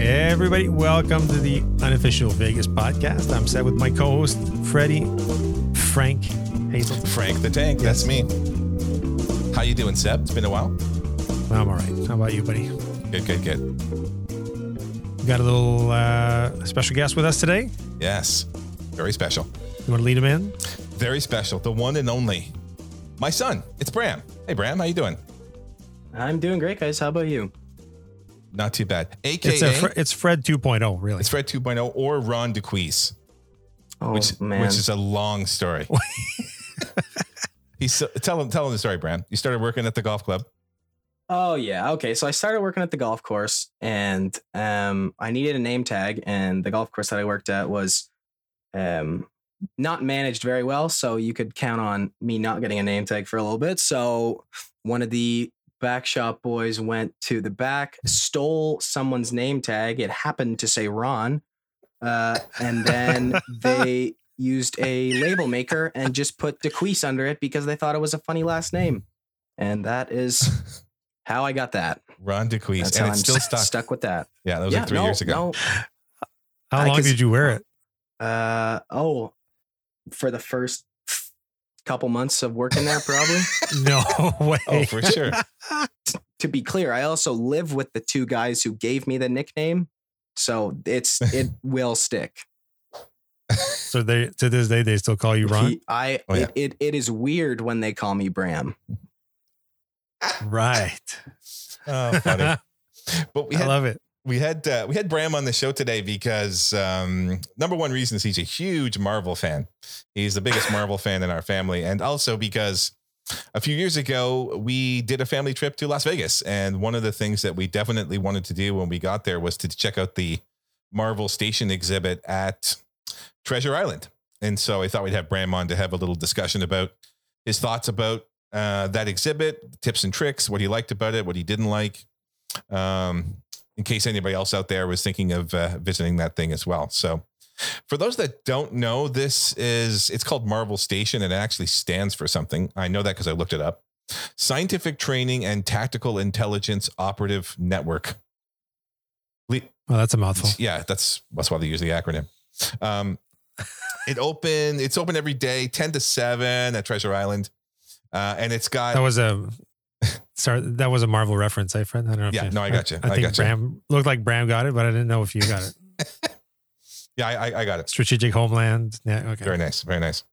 everybody. Welcome to the unofficial Vegas podcast. I'm Seb with my co-host Freddie, Frank Hazel. Frank the Tank. That's me. How you doing, Seb? It's been a while. I'm all right. How about you, buddy? Good, good, good. We got a little uh, special guest with us today. Yes, very special. You want to lead him in? Very special. The one and only. My son. It's Bram. Hey, Bram. How you doing? I'm doing great, guys. How about you? Not too bad. AKA It's a Fre- it's Fred 2.0, really. it's Fred 2.0 or Ron DeQuise, Oh which man, which is a long story. He's tell him tell him the story, Bram. You started working at the golf club. oh yeah. Okay, so I started working at the golf course, and um, I needed a name tag, and the golf course that I worked at was um not managed very well, so you could count on me not getting a name tag for a little bit. So one of the back shop boys went to the back, stole someone's name tag. It happened to say Ron, uh, and then they used a label maker and just put DeQuise under it because they thought it was a funny last name. And that is how I got that. Ron DeQuise, That's and it's I'm still stuck. stuck with that. Yeah, that was yeah, like three no, years ago. No, How I long did you wear it? uh, oh, for the first couple months of working there, probably. No way. Oh, for sure. to be clear, I also live with the two guys who gave me the nickname, so it's it will stick. So they to this day they still call you Ron. He- I Oh, yeah. it, it it is weird when they call me Bram. right. Oh, funny. But we I love it. We had uh, we had Bram on the show today because um, number one reason is he's a huge Marvel fan. He's the biggest Marvel fan in our family, and also because a few years ago we did a family trip to Las Vegas, and one of the things that we definitely wanted to do when we got there was to check out the Marvel Station exhibit at Treasure Island. And so I thought we'd have Bram on to have a little discussion about his thoughts about uh, that exhibit, tips and tricks, what he liked about it, what he didn't like. Um, in case anybody else out there was thinking of uh, visiting that thing as well. So, for those that don't know, this is it's called Marvel Station and it actually stands for something. I know that because I looked it up. Scientific Training and Tactical Intelligence Operative Network. Oh, that's a mouthful. yeah, that's that's why they use the acronym. Um, it open it's open every day, ten to seven at Treasure Island, uh, and it's got That was a sorry. That was a Marvel reference, eh, Fred? I don't know. if Yeah, you- no, I got you. I, I think got you. Bram looked like Bram got it, but I didn't know if you got it. yeah, I, I- I got it. Strategic Homeland. Yeah, okay. Very nice, very nice.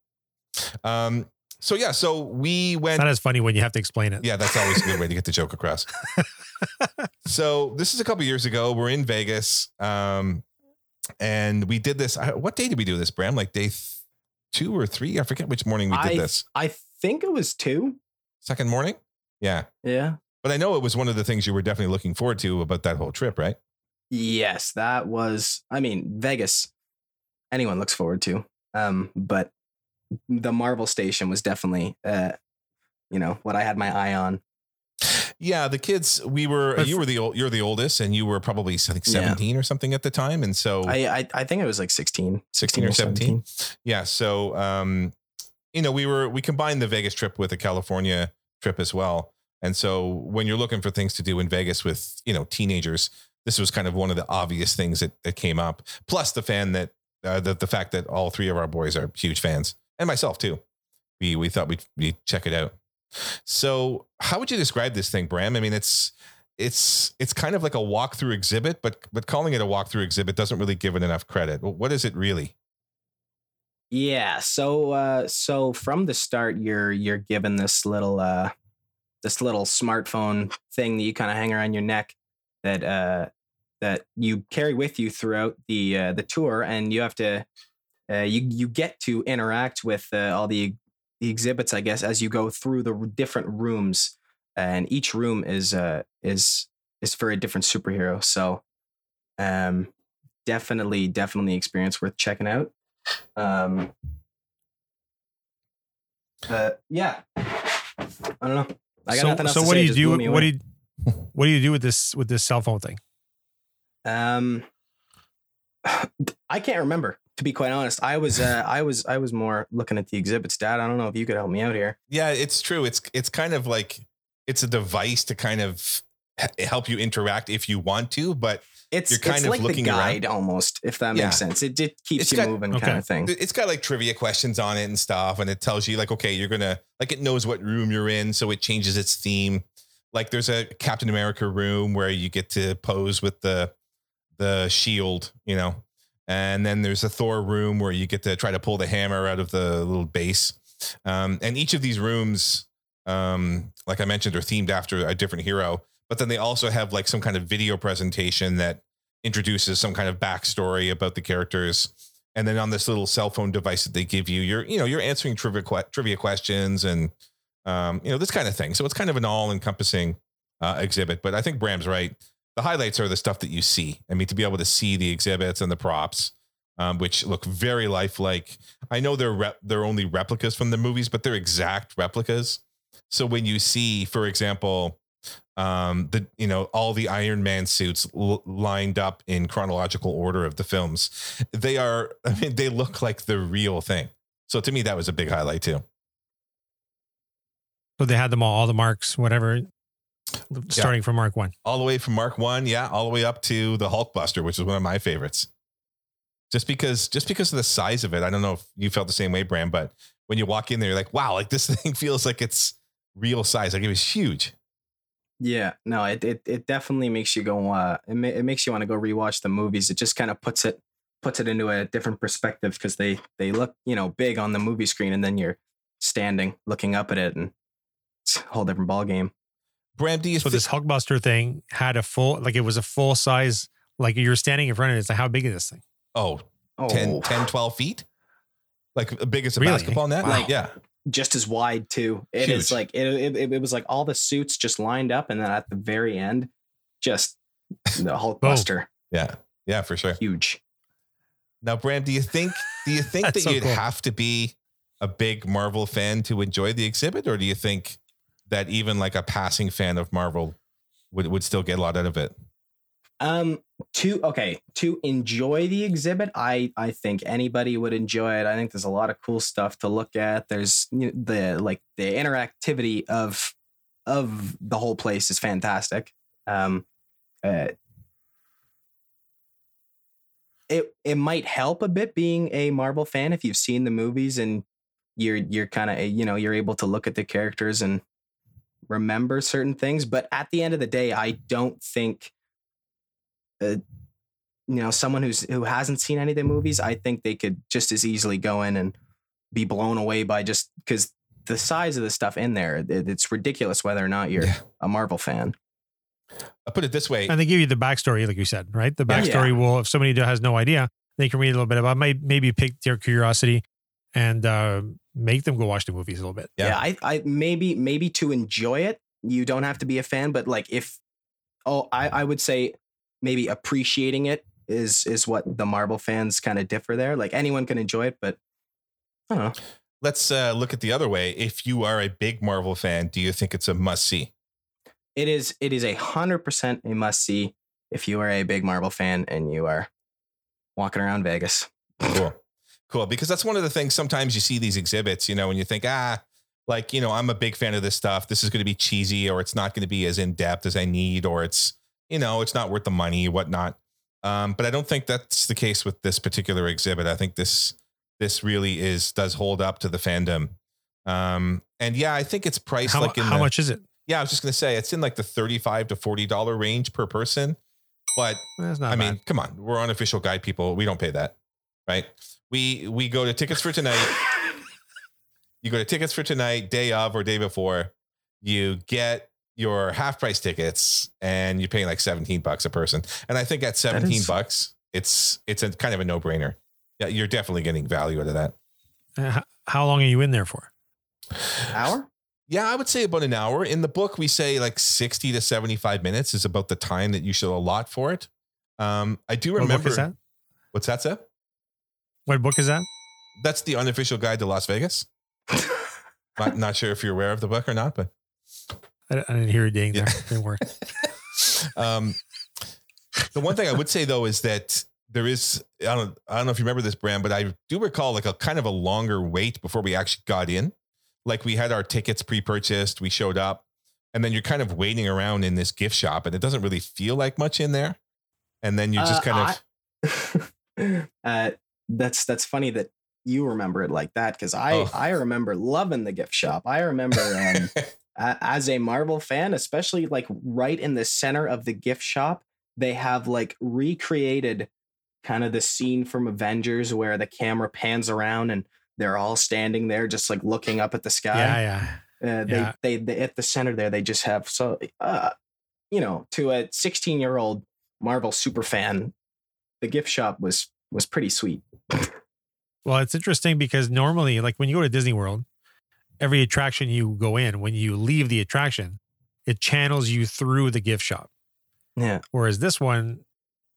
Um, so yeah, so we It's went. not as funny when you have to explain it. Yeah, that's always a good way to get the joke across. so this is a couple years ago. We're in Vegas, um, and we did this. What day did we do this, Bram? Like day th- two or three? I forget which morning we did I this. I think it was two. Second morning. Yeah, Yeah. but I know it was one of the things you were definitely looking forward to about that whole trip, right? Yes, that was. I mean, Vegas. Anyone looks forward to. Um, but the Marvel Station was definitely, uh, you know, what I had my eye on. Yeah, the kids. We were. But- you were the old. You're the oldest, and you were probably I think Yeah. 17 or something at the time, and so I, I I think it was like 16, 16 or 17. Yeah. So, um, you know, we were, we combined the Vegas trip with the California trip as well. And so when you're looking for things to do in Vegas with, you know, teenagers, this was kind of one of the obvious things that, that came up. Plus the fan that, uh, the, the fact that all three of our boys are huge fans and myself too. We, we thought we'd, we'd check it out. So how would you describe this thing, Bram? I mean, it's, it's, it's kind of like a walkthrough exhibit, but, but calling it a walkthrough exhibit doesn't really give it enough credit. What is it really? Yeah. So uh so from the start you're you're given this little uh this little smartphone thing that you kind of hang around your neck that uh that you carry with you throughout the uh the tour and you have to uh you you get to interact with uh, all the the exhibits I guess as you go through the different rooms and each room is uh is is for a different superhero. So um definitely definitely experience worth checking out. Um, uh, yeah, I don't know. I got so, nothing else so to what say, do you just do? blew me What do away. you what do you do with this with this cell phone thing? Um, I can't remember to be quite honest. I was uh, I was I was more looking at the exhibits, Dad. I don't know if you could help me out here. Yeah, it's true. It's it's kind of like it's a device to kind of help you interact if you want to, but It's You're kind it's of like the looking around. guide almost, if that Yeah. makes sense. It just keeps It's you got- moving, okay. kind of thing. it's got like trivia questions on it and stuff and it tells you like okay you're gonna like it knows what room you're in so it changes its theme like there's a captain america room where you get to pose with the the shield you know and then there's a thor room where you get to try to pull the hammer out of the little base um, and each of these rooms um, like i mentioned are themed after a different hero but then they also have like some kind of video presentation that introduces some kind of backstory about the characters. And then on this little cell phone device that they give you you're you know you're answering trivia trivia questions and um, you know this kind of thing. So it's kind of an all-encompassing uh, exhibit but i think bram's right. The highlights are the stuff that you see. I mean to be able to see the exhibits and the props um, which look very lifelike. I know they're rep- they're only replicas from the movies but they're exact replicas. So when you see for example um the you know all the iron man suits l- lined up in chronological order of the films. They are i mean they look like the real thing. So to me that was a big highlight too. So they had them all, all the marks, whatever, starting from Mark One. all the way from mark one yeah all the way up to the hulkbuster which is one of my favorites. Just because just because of the size of it i don't know if you felt the same way bram but when you walk in there you're like wow like this thing feels like it's real size. Like it was huge Yeah, no, it it, it definitely makes you go. Uh, it, ma- it makes you want to go rewatch the movies. It just kind of puts it puts it into a different perspective because they they look you know big on the movie screen, and then you're standing looking up at it, and it's a whole different ball game. bram do you So thi- this Hulkbuster thing had a full, like it was a full size, like you're standing in front of it. It's like, how big is this thing? oh Oh, 10, 10 12 feet like big as a Really? basketball net Wow. yeah just as wide too. It is Huge. like it, it. It was like all the suits just lined up, and then at the very end, just the Hulkbuster, yeah yeah for sure huge. Now, Bram, do you think do you think that so you'd cool. have to be a big Marvel fan to enjoy the exhibit, or do you think that even like a passing fan of Marvel would would still get a lot out of it? Um, to okay, to enjoy the exhibit, I I think anybody would enjoy it. I think there's a lot of cool stuff to look at. There's you know, the like the interactivity of of the whole place is fantastic. Um, uh, it it might help a bit being a Marvel fan if you've seen the movies and you're you're kind of you know you're able to look at the characters and remember certain things. But at the end of the day, I don't think uh, you know someone who's who hasn't seen any of the movies i think they could just as easily go in and be blown away by just because the size of the stuff in there it, it's ridiculous whether or not you're Yeah. a marvel fan I'll put it this way: And they give you the backstory, like you said, right? The Yeah. backstory will, if somebody has no idea, they can read a little bit about, it, maybe pick their curiosity and uh, make them go watch the movies a little bit. Yeah. yeah. i i maybe maybe to enjoy it you don't have to be a fan but like if oh i i would say maybe appreciating it is is what the marvel fans kind of differ there like anyone can enjoy it but i don't know let's uh, look at the other way. If you are a big Marvel fan, do you think it's a must see? it is it is a hundred percent a must see if you are a big Marvel fan and you are walking around Vegas. Cool, cool. Because that's one of the things. Sometimes you see these exhibits, you know, and you think, ah, like you know, I'm a big fan of this stuff. This is going to be cheesy, or it's not going to be as in depth as I need, or it's you know, it's not worth the money, whatnot. Um, but I don't think that's the case with this particular exhibit. I think this this really is does hold up to the fandom. Um, and yeah, I think it's priced How, like in how the, much is it? Yeah, I was just going to say it's in like the thirty-five to forty dollar range per person. But That's not I bad. mean, come on, we're unofficial guide people. We don't pay that, right? We we go to Tix4Tonight. You go to Tix4Tonight, day of or day before. You get your half price tickets, and you're paying like seventeen bucks a person. And I think at seventeen is- bucks, it's it's a kind of a no brainer. Yeah, you're definitely getting value out of that. Uh, how long are you in there for? Hour? Yeah, I would say about an hour. In the book, we say like 60 to 75 minutes is about the time that you should allot for it. Um, I do What remember. book is that? What's that, Seb? What book is that? That's the unofficial guide to Las Vegas. not, not sure if you're aware of the book or not, but I, I didn't hear a ding Yeah. there. Didn't work. um, the one thing I would say though is that there is I don't I don't know if you remember this Bram, but I do recall like a kind of a longer wait before we actually got in. Like we had our tickets pre-purchased, we showed up, and then you're kind of waiting around in this gift shop, and it doesn't really feel like much in there. and then you just Uh, kind of I- uh, that's that's funny that you remember it like that because I Oh. I remember loving the gift shop. I remember um, a- as a Marvel fan, especially like right in the center of the gift shop, they have like recreated kind of the scene from Avengers where the camera pans around and they're all standing there just like looking up at the sky. Yeah, yeah. Uh, they, Yeah. they they at the center there they just have so uh you know to a 16 year old Marvel super fan, the gift shop was was pretty sweet. Well, it's interesting because normally, like when you go to Disney World, every attraction you go in, when you leave the attraction, it channels you through the gift shop. Yeah. Whereas this one,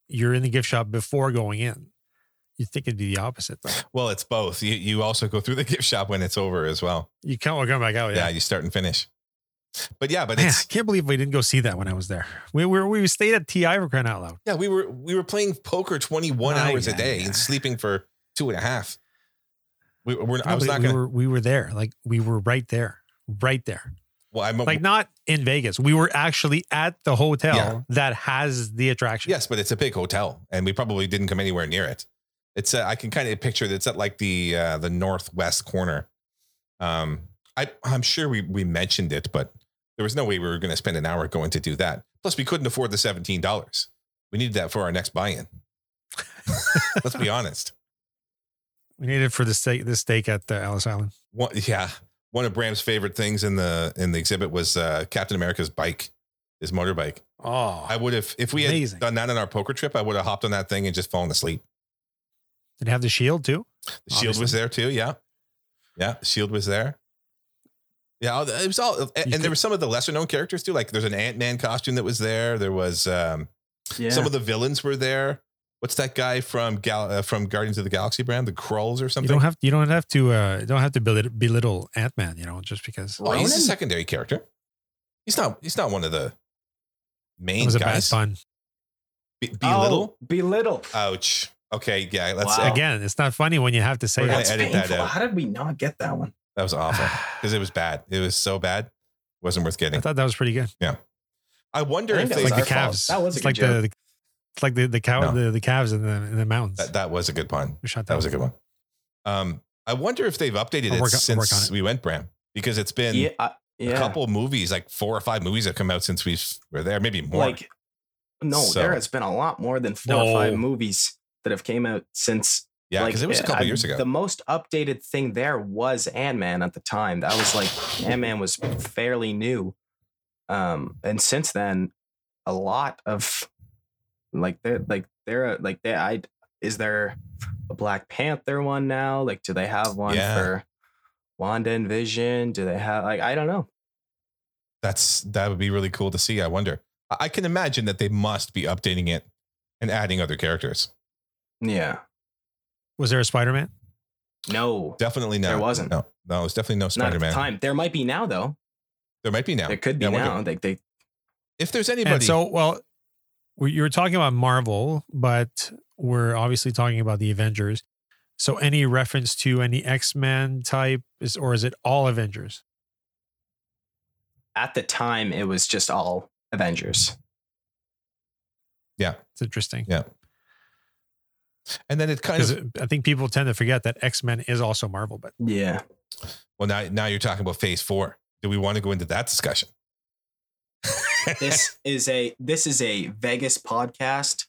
you're in the gift shop before going in. You think it'd be the opposite, though. well, it's both. You you also go through the gift shop when it's over as well. You can't well, come back out. Yeah, Yeah. you start and finish. But yeah, but Man, I it's can't believe we didn't go see that when I was there. We were we stayed at TI for crying out loud. yeah, we were we were playing poker 21 Ah, hours a day yeah. and sleeping for two and a half. We, we're, I was not we gonna. were we were there. Like we were right there. Right there. well, I'm Like not in Vegas. We were actually at the hotel Yeah. that has the attraction. Yes, but it's a big hotel, and we probably didn't come anywhere near it. It's uh, I can kind of picture that it's at like the uh, the northwest corner. Um, I I'm sure we we mentioned it, but there was no way we were going to spend an hour going to do that. Plus, we couldn't afford the seventeen dollars. We needed that for our next buy-in. Let's be honest. We needed it for the steak the steak at the Ellis Island. One, yeah, one of Bram's favorite things in the in the exhibit was uh, Captain America's bike, his motorbike. Oh, I would have if we had done that on our poker trip. I would have hopped on that thing and just fallen asleep. did it have the shield too? The shield was there too. Yeah. Yeah. The shield was there. Yeah. It was all, and, and there were some of the lesser known characters too. Like there's an Ant Man costume that was there. There was, um, Yeah. some of the villains were there. What's that guy from Gal- uh, from Guardians of the Galaxy Bram? The Krulls or something? You something? don't have you don't have to uh don't have to belittle, belittle Ant Man. You know, just because oh, he's a secondary character. He's not, he's not one of the that main was a bad guys. pun. Be, be Oh, belittle. Ouch. Okay. Yeah. Let's, Wow. Again, it's not funny when you have to say We're gonna it. That's edit that out. How did we not get that one? that was awful because it was bad. It was so bad. It wasn't worth getting. I thought that was pretty good. Yeah. I wonder I if they Like the our fault. calves. That was a it's good like joke. the it's like the the cow No. the, the calves in the in the mountains. that, that was a good pun. we shot That that was a good one. Um, I wonder if they've updated I'll it on- since it. we went, Bram, because it's been yeah, I- a yeah. couple movies, like four or five movies have come out since we were there, maybe more. Like, no, So- there has been a lot more than four or five movies that have came out since. yeah, like, because it was a couple uh, years ago. The most updated thing there was Ant Man at the time. That was like Ant Man was fairly new, um, and since then, a lot of like they're like they're like they I is there a Black Panther one now? Like, do they have one Yeah. for Wanda and Vision? Do they have like I don't know. That's that would be really cool to see. I wonder. I I can imagine that they must be updating it and adding other characters. Yeah, was there a Spider Man? no, Definitely no. There wasn't. No, no, it's definitely no Spider at the Man. time. There might be now though. There might be now. There could be Yeah, now. They they If there's anybody, And so, well, we, you were talking about Marvel, but we're obviously talking about the Avengers. So, any reference to any X Men type is, or is it all Avengers? at the time it was just all Avengers. Yeah, it's interesting yeah. And then it kind of I think people tend to forget that X Men is also Marvel. But Yeah. well now now you're talking about Phase Four. Do we want to go into that discussion? This is a this is a Vegas podcast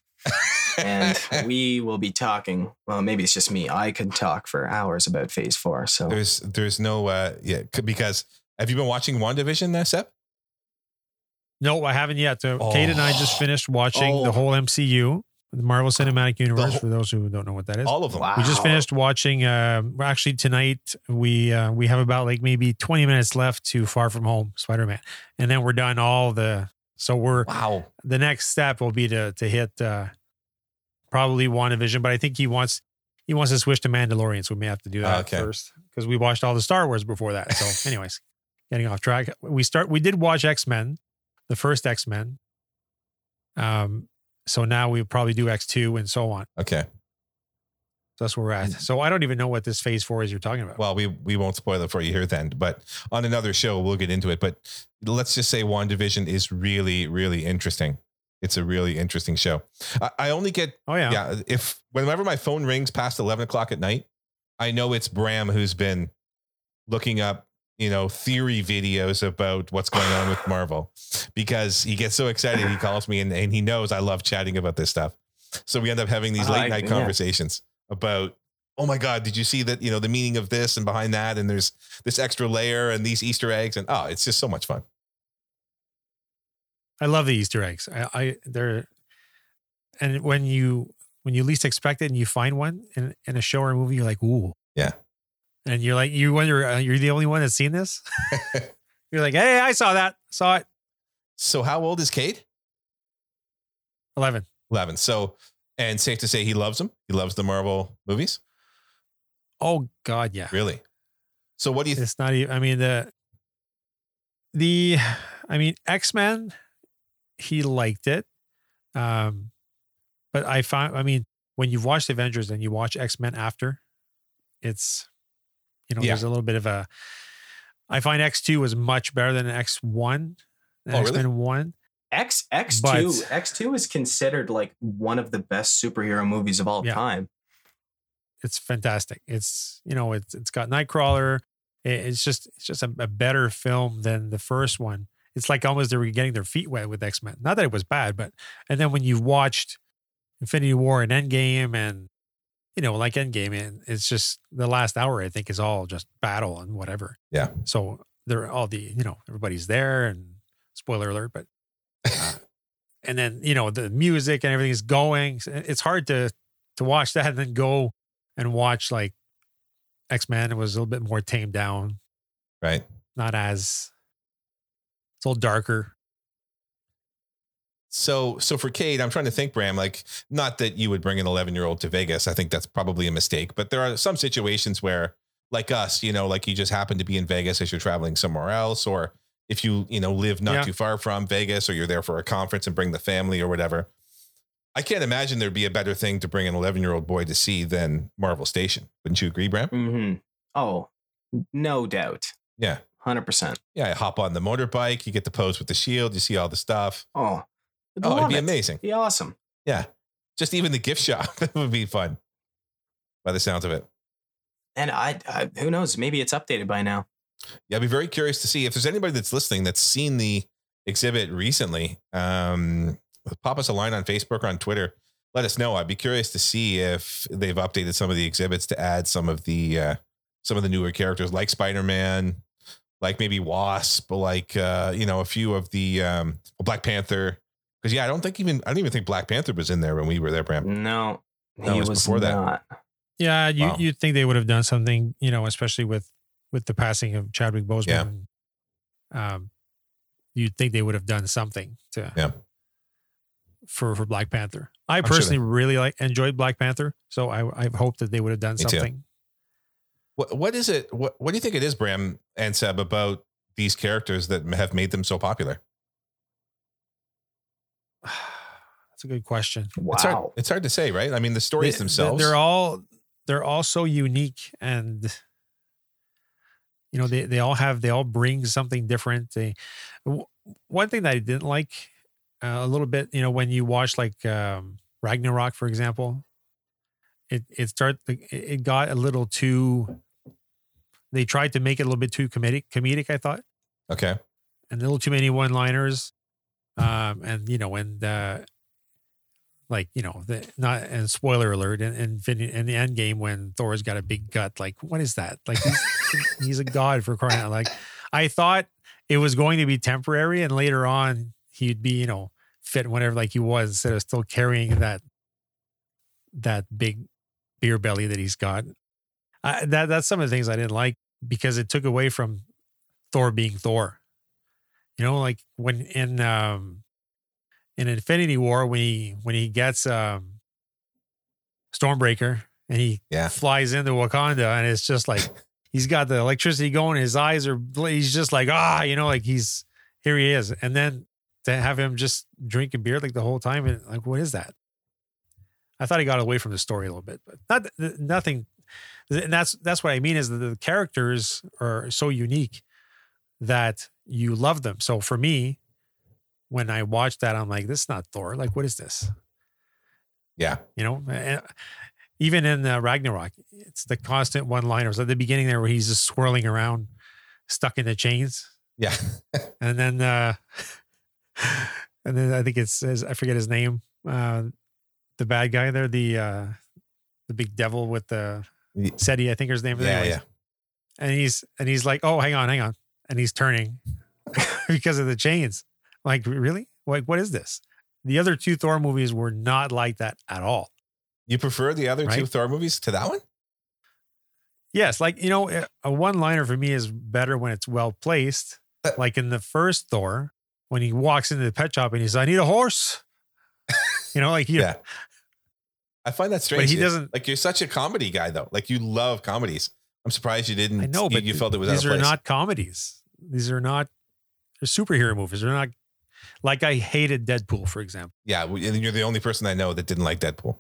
and we will be talking well maybe it's just me. I could talk for hours about phase 4. So there's there's no uh yeah because have you been watching WandaVision there, Seb? no, I haven't yet. So, Kate and I just Oh. finished watching Oh. the whole MCU, the Marvel Cinematic Universe. whole- for those who don't know what that is, All of them. Wow. we just finished watching. Uh, actually, tonight we uh, we have about like maybe twenty minutes left to Far From Home, Spider Man, and then we're done all the. So we're Wow. the next step will be to to hit uh, probably WandaVision, but I think he wants he wants to switch to Mandalorian, so we may have to do that Okay. first because we watched all the Star Wars before that. So, anyways, getting off track. We start. We did watch X Men, the first X Men. Um, so now we probably do X two and so on. Okay. So that's where we're at. So I don't even know what this Phase Four is you're talking about. Well, we we won't spoil it for you here then, but on another show we'll get into it. But let's just say WandaVision is really, really interesting. It's a really interesting show. I, I only get Oh yeah. yeah. If whenever my phone rings past eleven o'clock at night, I know it's Bram who's been looking up, you know, theory videos about what's going on with Marvel because he gets so excited. He calls me and, and he knows I love chatting about this stuff. So we end up having these ah, late like- night yeah. conversations about, oh my God, did you see that? You know, the meaning of this and behind that, and there's this extra layer and these Easter eggs, and oh, it's just so much fun. I love the Easter eggs. I, I they're and when you when you least expect it and you find one in, in a show or a movie, you're like, ooh. Yeah. And you're like, you wonder, uh, you're the only one that's seen this. you're like, hey, I saw that, saw it. So how old is Kate? Eleven. 11. So, and safe to say he loves them. He loves the Marvel movies. Oh God, yeah. Really? So what do you, th- It's not even. I mean the the. I mean X Men. He liked it, um, but I found. I mean, when you've watched Avengers and you watch X Men after, it's you know Yeah. there's a little bit of a. I find X two was much better than X one. Oh, really? X Men one. X X two But- X two is considered like one of the best superhero movies of all Yeah. time. It's fantastic. It's you know it's it's got Nightcrawler. It's just it's just a, a better film than the first one. It's like almost they were getting their feet wet with X Men. Not that it was bad, but and then when you've watched Infinity War and Endgame and you know like Endgame, and it's just the last hour. I think is all just battle and whatever. Yeah. So they're all the you know everybody's there and spoiler alert, but uh, and then you know the music and everything is going. It's hard to to watch that and then go and watch like X Men. It was a little bit more tamed down, right? not as it's a little darker. So, so for Kate, I'm trying to think, Bram, like, not that you would bring an 11 year old to Vegas. I think that's probably a mistake, but there are some situations where, like us, you know, like you just happen to be in Vegas as you're traveling somewhere else, or if you, you know, live not Yeah. too far from Vegas or you're there for a conference and bring the family or whatever. I can't imagine there'd be a better thing to bring an 11 year old boy to see than Marvel Station. Wouldn't you agree, Bram? Mm-hmm. Oh, no doubt, Yeah. hundred percent. Yeah. I hop on the motorbike, you get to pose with the shield, you see all the stuff. Oh, Oh, it'd be it. amazing. Be awesome. Yeah. Just even the gift shop would be fun by the sounds of it. And I, I, who knows? Maybe it's updated by now. Yeah, I'd be very curious to see if there's anybody that's listening that's seen the exhibit recently. Um, pop us a line on Facebook or on Twitter. Let us know. I'd be curious to see if they've updated some of the exhibits to add some of the uh, some of the newer characters, like Spider Man, like maybe Wasp, like uh, you know a few of the um, Black Panther. Because yeah, I don't think even I don't even think Black Panther was in there when we were there, Bram. No, No, he was was before that. Yeah, you Wow. you'd think they would have done something, you know, especially with with the passing of Chadwick Boseman. Um, you'd think they would have done something to Yeah. for for Black Panther. I sure they- personally really like enjoyed Black Panther, so I I hope that they would have done Me too. something. What what is it? What what do you think it is, Bram and Seb, about these characters that have made them so popular? That's a good question. It's hard, Wow. it's hard to say, right? I mean, the stories They- themselves. they're all they're all so unique and you know they, they all have they all bring something different they w- one thing that i didn't like uh, a little bit you know when you watch like um ragnarok for example it it start it it got a little too they tried to make it a little bit too comedic comedic i thought okay. and a little too many one liners. Um, and you know, and uh, like you know, the not and spoiler alert, in, in, in the end game when Thor's got a big gut, like what is that? Like he's, he's a god for crying out! Like I thought it was going to be temporary, and later on he'd be you know fit whenever like he was instead of still carrying that that big beer belly that he's got. That that's some of the things I didn't like because it took away from Thor being Thor. You know, like when in um in Infinity War when he when he gets um Stormbreaker and he Yeah. flies into Wakanda and it's just like he's got the electricity going, his eyes are he's just like, ah, you know, like he's here he is. And then to have him just drinking beer like the whole time and like what is that? I thought he got away from the story a little bit, but not th- nothing and that's that's what I mean is that the characters are so unique that you love them. So for me, when I watch that, I'm like, this is not Thor. Like, what is this? Yeah. You know, even in uh, Ragnarok, it's the constant one liners at the beginning there where he's just swirling around, stuck in the chains. Yeah. And then, uh, and then I think it's, his, I forget his name, uh, the bad guy there, the, uh, the big devil with the SETI, I think his name is. Yeah, anyways. yeah. And he's, and he's like, oh, hang on, hang on. And he's turning because of the chains. Like, really? Like, what is this? The other two Thor movies were not like that at all. You prefer the other two Thor movies to that one? Yes, like you know, a- a one-liner for me is better when it's well placed. Uh, Like in the first Thor, when he walks into the pet shop and he's, "I need a horse," you know, like you, Yeah. I find that strange. but he doesn't. Like you're such a comedy guy though. Like you love comedies. I'm surprised you didn't. I know, you, but you felt it was these out of are place. not comedies. These are not they're superhero movies. They're not like I hated Deadpool, for example. yeah, and you're the only person I know that didn't like Deadpool.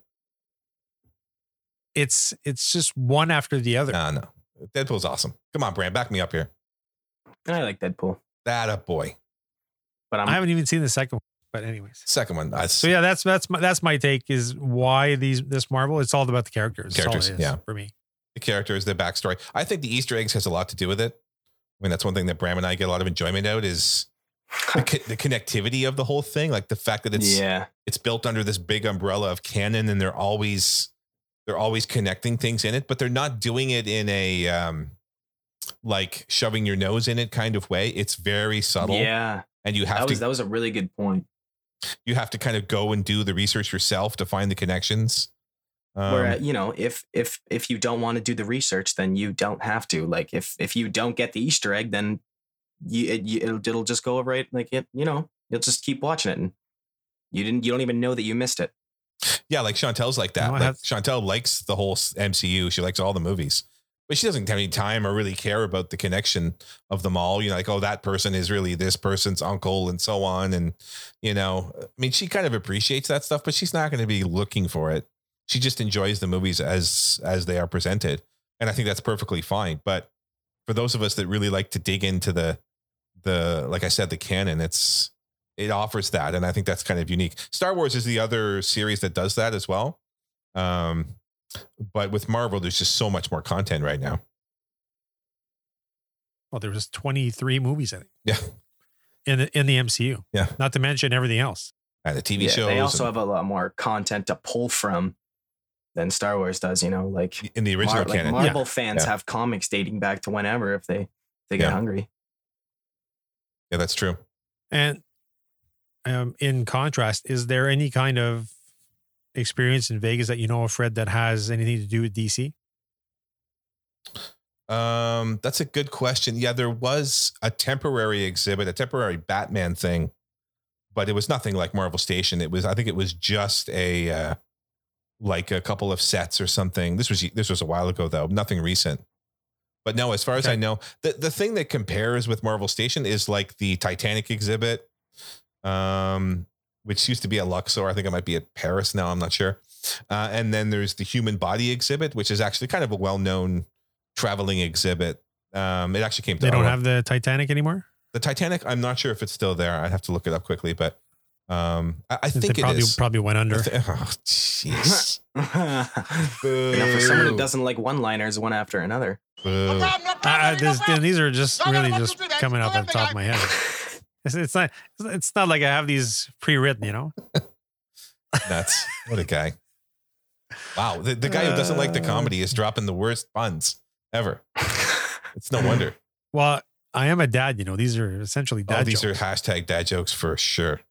It's it's just one after the other. No, no. Deadpool's awesome. Come on, Bram, back me up here. And I like Deadpool, That a boy. but I'm I haven't even seen the second one, but anyways. Second one. That's, So yeah, that's that's my that's my take is why these this Marvel. It's all about the characters. That's all Characters, it is yeah. for me. The characters, the backstory. I think the Easter eggs has a lot to do with it. I mean, that's one thing that Bram and I get a lot of enjoyment out is the, co- the connectivity of the whole thing. Like the fact that it's yeah, it's built under this big umbrella of canon and they're always they're always connecting things in it but they're not doing it in a um like shoving your nose in it kind of way it's very subtle yeah. and you have That to was that was a really good point. you have to kind of go and do the research yourself to find the connections um, Where you know, if if if you don't want to do the research, then you don't have to. Like if if you don't get the Easter egg, then you, it, you it'll, it'll just go right. Like it, you know, you'll just keep watching it, and you didn't. You don't even know that you missed it. yeah like chantel's like that No, like have- chantel likes the whole mcu she likes all the movies but she doesn't have any time or really care about the connection of them all. You know, like, oh, that person is really this person's uncle and so on. And, you know, I mean, she kind of appreciates that stuff, but she's not going to be looking for it. She just enjoys the movies as as they are presented. And I think that's perfectly fine. But for those of us that really like to dig into the the like I said, the canon, it's it offers that. And I think that's kind of unique. Star Wars is the other series that does that as well. Um, but with Marvel, there's just so much more content right now. Well, there was 23 movies, I think. Yeah. In the in the MCU. Yeah. Not to mention everything else. And the TV Yeah, shows they also and have a lot more content to pull from than Star Wars does. You know, like in the original Mar- like canon. Marvel fans Yeah. have comics dating back to whenever if they if they get Yeah. hungry. yeah, that's true. And um, in contrast, is there any kind of experience in Vegas that you know of, Fred, that has anything to do with DC? Um, that's a good question. Yeah, there was a temporary exhibit, a temporary Batman thing, but it was nothing like Marvel Station. It was, I think, it was just a uh, like a couple of sets or something. This was this was a while ago though, nothing recent. But no, as far as I know, the the thing that compares with Marvel Station is like the Titanic exhibit, um, which used to be at Luxor. I think it might be at Paris now. I'm not sure. Uh, and then there's the human body exhibit, which is actually kind of a well known traveling exhibit. Um, it actually came to They don't Ottawa. have the Titanic anymore? the Titanic. I'm not sure if it's still there. I'd have to look it up quickly, but um, I, I think it it probably is. probably went under. thi- oh, jeez. you know, for someone who doesn't like one-liners one after another. Boo. Uh, this, these are just really just coming up on the top of my head. It's, it's not. It's not like I have these pre-written. You know. Nuts. What a guy. Wow. The, the guy who doesn't like the Uh. comedy is dropping the worst puns ever. It's no wonder. Well, I am a dad. You know, these are essentially dad oh, these jokes. are hashtag dad jokes for sure.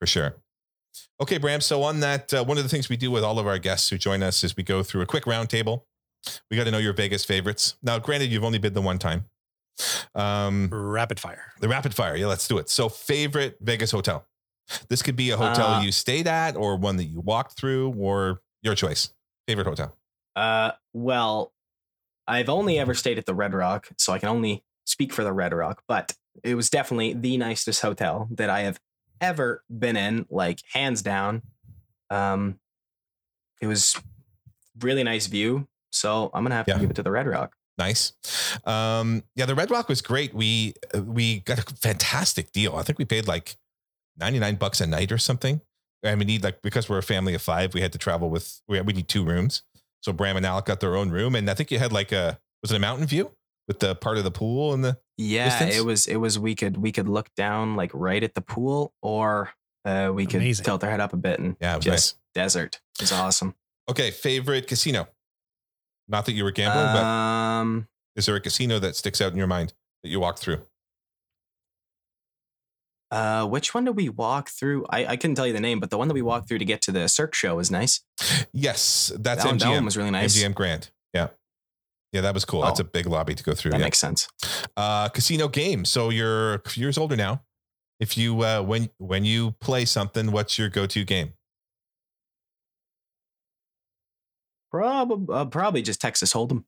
For sure. Okay, Bram. So on that, uh, one of the things we do with all of our guests who join us is we go through a quick roundtable. We got to know your Vegas favorites. Now, granted, you've only been the one time. Um, rapid fire. the rapid fire. Yeah, let's do it. So, favorite Vegas hotel. This could be a hotel Uh, you stayed at, or one that you walked through, or your choice. Favorite hotel. Uh, well, I've only ever stayed at the Red Rock, so I can only speak for the Red Rock, but it was definitely the nicest hotel that I have ever been in, like hands down. Um, it was really nice view, so I'm gonna have Yeah. to give it to the Red Rock. Nice. Um, yeah, the Red Rock was great. We uh, we got a fantastic deal. I think we paid like 99 bucks a night or something. And we need like because we're a family of five, we had to travel with we, we need two rooms. So Bram and Alec got their own room, and I think you had like a was it a mountain view with the part of the pool and the Yeah, Distance? it was it was we could we could look down like right at the pool or uh, we could Amazing. tilt our head up a bit and yeah, it was just desert. It's awesome. Okay, favorite casino. Not that you were gambling, but Um is there a casino that sticks out in your mind that you walked through? uh which one did we walk through? I, I couldn't tell you the name, but the one that we walked through to get to the Cirque show was nice. Yes, that's that, one, that one MGM. was really nice. MGM Grand. Yeah. Yeah, that was cool. That's Oh. a big lobby to go through. That yeah. makes sense. uh, casino game. So you're a few years older now. If you uh, when when you play something, what's your go-to game? Probably uh, probably just Texas Hold'em.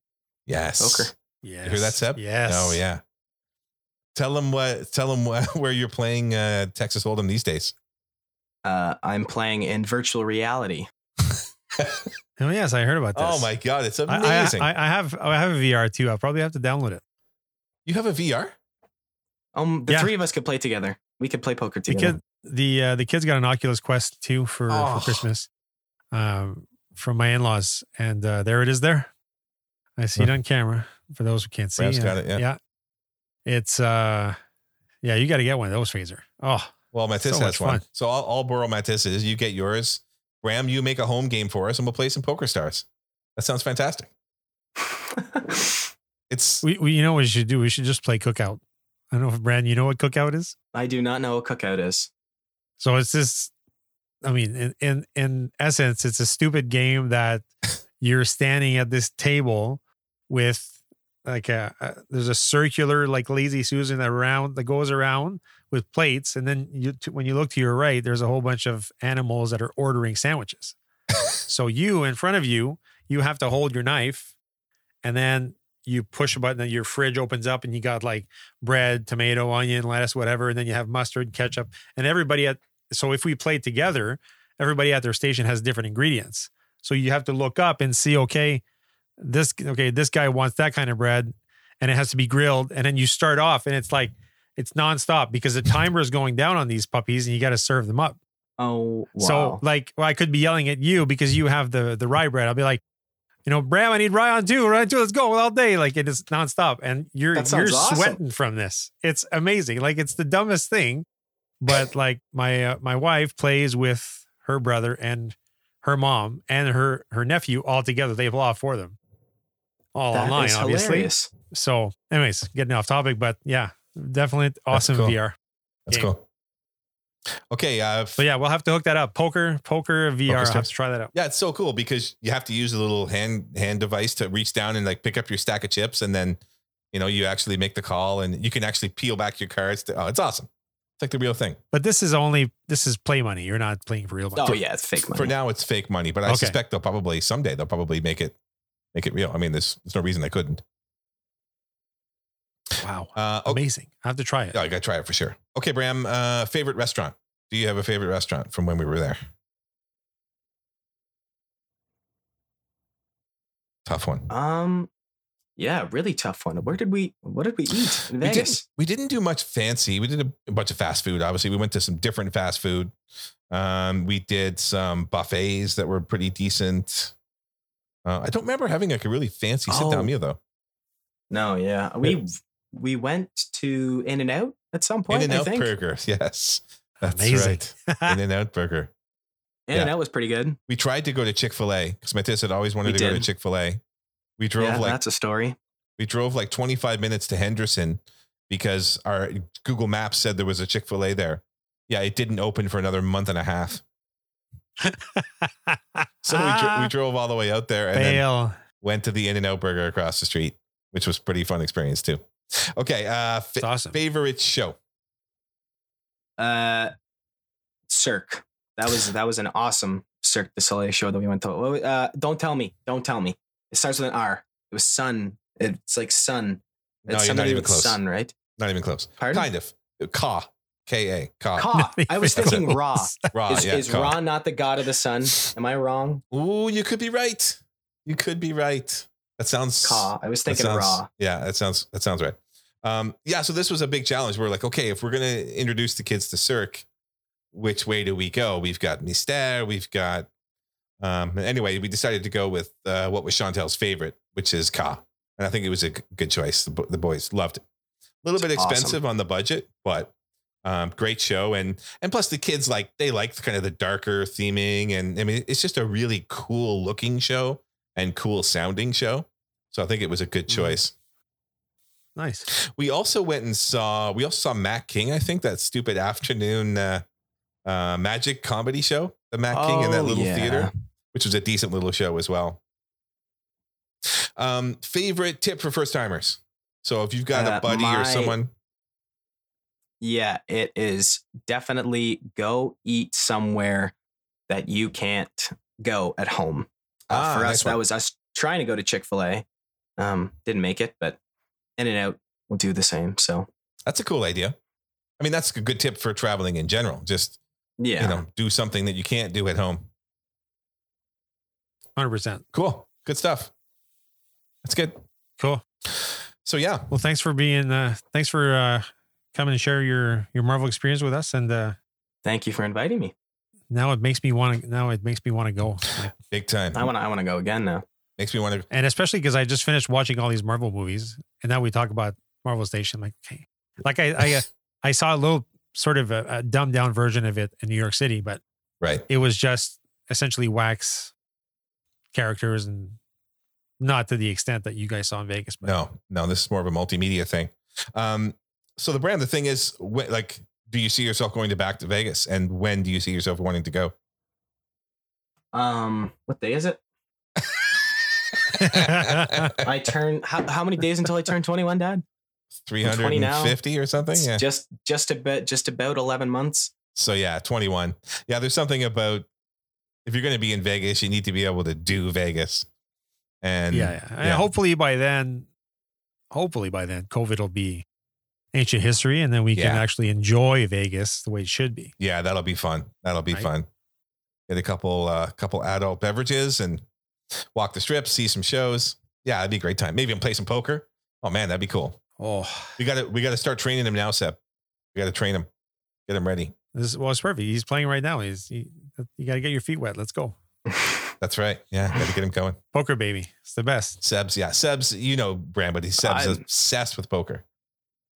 Yes. Poker. Yes. You hear that, Seb? Yes. Oh yeah. Tell them what. Tell them what, where you're playing uh, Texas Hold'em these days. Uh, I'm playing in virtual reality. Oh yes, I heard about this. Oh my god, it's I, I, amazing. I, I have I have a VR too. I'll probably have to download it. you have a VR? Um, the Yeah. three of us could play together. We could play poker The together. kid, the uh, the kids got an Oculus Quest too for, Oh. for Christmas, um, from my in laws, and uh, there it is. There, I see it on camera. For those who can't see, Bram's uh, got it, yeah. it's uh, yeah, you got to get one of those, Fraser. Oh, Well, Matis So has one. fun. So I'll, I'll borrow Matis's. You get yours. Bram, you make a home game for us, and we'll play some Poker Stars. That sounds fantastic. It's we, we you know what we should do? We should just play Cookout. I don't know if Bram, you know what Cookout is. I do not know what cookout is. So it's this. I mean, in in in essence, it's a stupid game that you're standing at this table with like a, a there's a circular like lazy susan around that goes around with plates, and then you t- when you look to your right, there's a whole bunch of animals that are ordering sandwiches. so you in front of you, you have to hold your knife, and then you push a button, and your fridge opens up, and you got like bread, tomato, onion, lettuce, whatever, and then you have mustard, ketchup, and everybody at so if we play together, everybody at their station has different ingredients. So you have to look up and see, okay, this okay, this guy wants that kind of bread, and it has to be grilled. And then you start off, and it's like it's nonstop because the timer is going down on these puppies, and you got to serve them up. Oh, wow. So like, well, I could be yelling at you because you have the the rye bread. I'll be like, you know, Bram, I need rye on two, rye on two. Let's go all day. Like it is nonstop, and you're you're awesome. sweating from this. It's amazing. Like it's the dumbest thing, but like my uh, my wife plays with her brother and her mom and her her nephew all together. They play for them all That online, obviously. So, anyways, getting off topic, but yeah, definitely awesome cool. VR. that's game. cool. Okay, uh, But yeah, we'll have to hook that up. Poker, poker VR. I'll have to try that out. Yeah, it's so cool because you have to use a little hand hand device to reach down and like pick up your stack of chips, and then you know you actually make the call, and you can actually peel back your cards. To, oh, it's awesome! It's like the real thing. But this is only this is play money. You're not playing for real money. Oh yeah, it's fake money. For now, it's fake money, but I Okay. suspect they'll probably someday they'll probably make it make it real. I mean, there's there's no reason they couldn't. Wow, Uh, okay, amazing! I have to try it. yeah, I gotta try it for sure. Okay, Bram, uh, favorite restaurant? Do you have a favorite restaurant from when we were there? Tough one. Um, yeah, really tough one. Where did we? What did we eat in We didn't, we didn't do much fancy. We did a, a bunch of fast food. Obviously, we went to some different fast food. Um, we did some buffets that were pretty decent. Uh, I don't remember having like a really fancy sit down Oh. meal though. No, yeah, we we went to In and Out at some point. In and Out Burger, yes, that's Amazing. right. In and Out Burger. In and Out was pretty good. We tried to go to Chick Fil A because my sis had always wanted We to go to. Chick Fil A. We drove yeah, like that's a story. we drove like 25 minutes to Henderson because our Google Maps said there was a Chick Fil A there. Yeah, it didn't open for another month and a half. So we, dro- we drove all the way out there and then went to the In and Out Burger across the street, which was pretty fun experience too. Okay, uh, fa- It's awesome. favorite show. Uh, Cirque. That was that was an awesome Cirque du Soleil show that we went to. What Uh, don't tell me. Don't tell me. It starts with an R. It was sun. It's like sun. No, It's you're not even close. sun, right? Not even close. Pardon? Kind of. Ka. K A. Ka. Ka. I was thinking Ra. Ra. Is, yeah, is Ka. Ra not the god of the sun? Am I wrong? Ooh, you could be right. You could be right. That sounds. Ka. I was thinking sounds- Ra. Yeah, that sounds that sounds right. Um, yeah, so this was a big challenge. We are like, okay, if we're gonna introduce the kids to Cirque, which way do we go? We've got Mystère, we've got. Um, anyway, we decided to go with uh, what was Chantel's favorite, which is Ka, and I think it was a g- good choice. The, bo- the boys loved it. A little bit It's awesome. expensive on the budget, but um, great show, and and plus the kids like they liked kind of the darker theming, and I mean it's just a really cool looking show and cool sounding show. So I think it was a good Mhm. choice. Nice. We also went and saw. We also saw Mac King. I think that stupid afternoon uh, uh, magic comedy show, the Mac King in that Oh, little yeah. theater, which was a decent little show as well. Um, favorite tip for first timers. So if you've got a Uh, buddy or someone, Yeah, it is definitely go eat somewhere that you can't go at home. Uh, Ah, for nice us, that was us trying to go to Chick fil A. Um, didn't make it, but In and Out will do the same. So, that's a cool idea. I mean, that's a good tip for traveling in general. Just yeah. you know, do something that you can't do at home. 100%. Cool, good stuff. That's good. Cool. So yeah, Well, thanks for being, uh, thanks for uh, coming and share your, your Marvel experience with us. And uh, Thank you for inviting me. now it makes me want to, now it makes me want to go. Big time. I want to. I want to go again now. Makes me want to. and especially because I just finished watching all these Marvel movies, and now we talk about Marvel Station. Like, okay, like I I, I saw a little sort of a, a dumbed down version of it in New York City, but Right. it was just essentially wax characters and not to the extent that you guys saw in Vegas. But No, no, this is more of a multimedia thing. Um, so the brand, the thing is, wh- like, do you see yourself going to back to Vegas, and when do you see yourself wanting to go? Um, what day is it? I turn. How, how many days until I turn 21, Dad? Three hundred and fifty or something. It's Yeah. Just just about just about 11 months. So yeah, twenty one. Yeah, there's something about if you're going to be in Vegas, you need to be able to do Vegas. And yeah, yeah. And yeah. hopefully by then, hopefully by then, COVID will be ancient history, and then we can Yeah. actually enjoy Vegas the way it should be. yeah, that'll be fun. That'll be Right. fun. Get a couple, uh, couple adult beverages and walk the strip, see some shows. Yeah, that'd be a great time. Maybe even play some poker. Oh man, that'd be cool. Oh, We got to we got to start training him now, Seb. We got to train him, get him ready. this is, well, it's perfect. He's playing right now. He's he, you got to get your feet wet. Let's go, That's right. Yeah, got to get him going. poker baby. It's the best. Seb's, yeah, Seb's. You know, Bram, but he's Seb's I'm- obsessed with poker,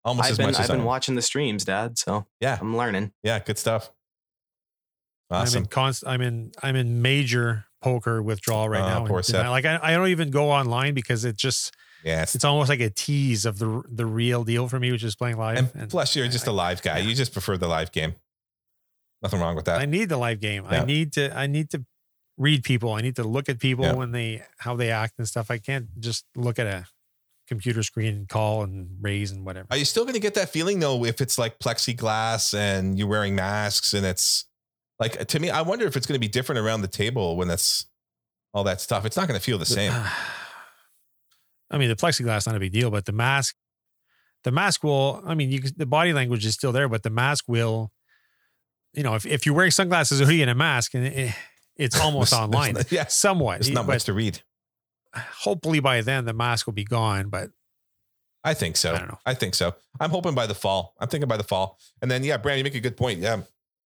almost I've as been much I've as I been am. watching the streams, Dad. So Yeah, I'm learning. yeah, good stuff. Awesome. I'm in const. I'm in. I'm in major poker withdrawal right Oh, now. poor And, Seb. Like I, I don't even go online because it just Yeah, it's, almost like a tease of the the real deal for me, which is playing live. and plus you're just a live guy. yeah. You just prefer the live game. Nothing wrong with that. I need the live game. Yeah. I need to I need to read people. I need to look at people Yeah. when they how they act and stuff. I can't just look at a computer screen and call and raise and whatever. Are you still going to get that feeling though if it's like plexiglass and you're wearing masks and it's like uh, to me? I wonder if it's going to be different around the table when that's all that stuff. It's not going to feel the same. I mean, the plexiglass not a big deal, but the mask, the mask will. I mean, you the body language is still there, but the mask will. You know, if, if you're wearing sunglasses, a hoodie, and a mask, and it, it's almost online, not- yeah, somewhat. there's not but much to read. hopefully by then the mask will be gone. But I think so. I don't know. I think so. I'm hoping by the fall. I'm thinking by the fall. And then, yeah, Brandon, you make a good point. Yeah.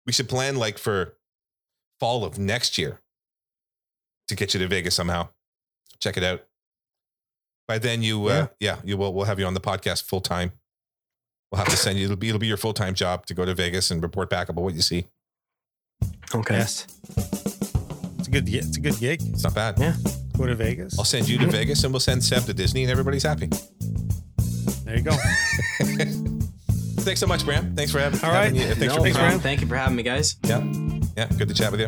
We should plan like for fall of next year to get you to Vegas somehow. Check it out. By then, you, uh, yeah, you will, we'll have you on the podcast full time. We'll have to send you, it'll be, it'll be your full time job to go to Vegas and report back about what you see. Okay. yes, it's a good. gi- It's a good gig. It's not bad. Yeah. Go to Vegas. I'll send you to Vegas and we'll send Seb to Disney and everybody's happy. There you go. Thanks so much, Bram. Thanks for having, me. All right. having you. Thanks no for being problem. on. Thank you for having me, guys. Yeah. Yeah. Good to chat with you.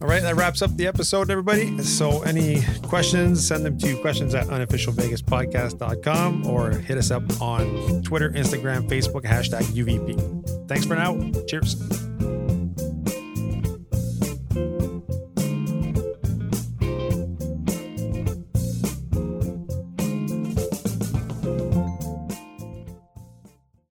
All right, that wraps up the episode, everybody. So, any questions, send them to questions at unofficialvegaspodcast.com or hit us up on Twitter, Instagram, Facebook, hashtag UVP. Thanks for now. Cheers.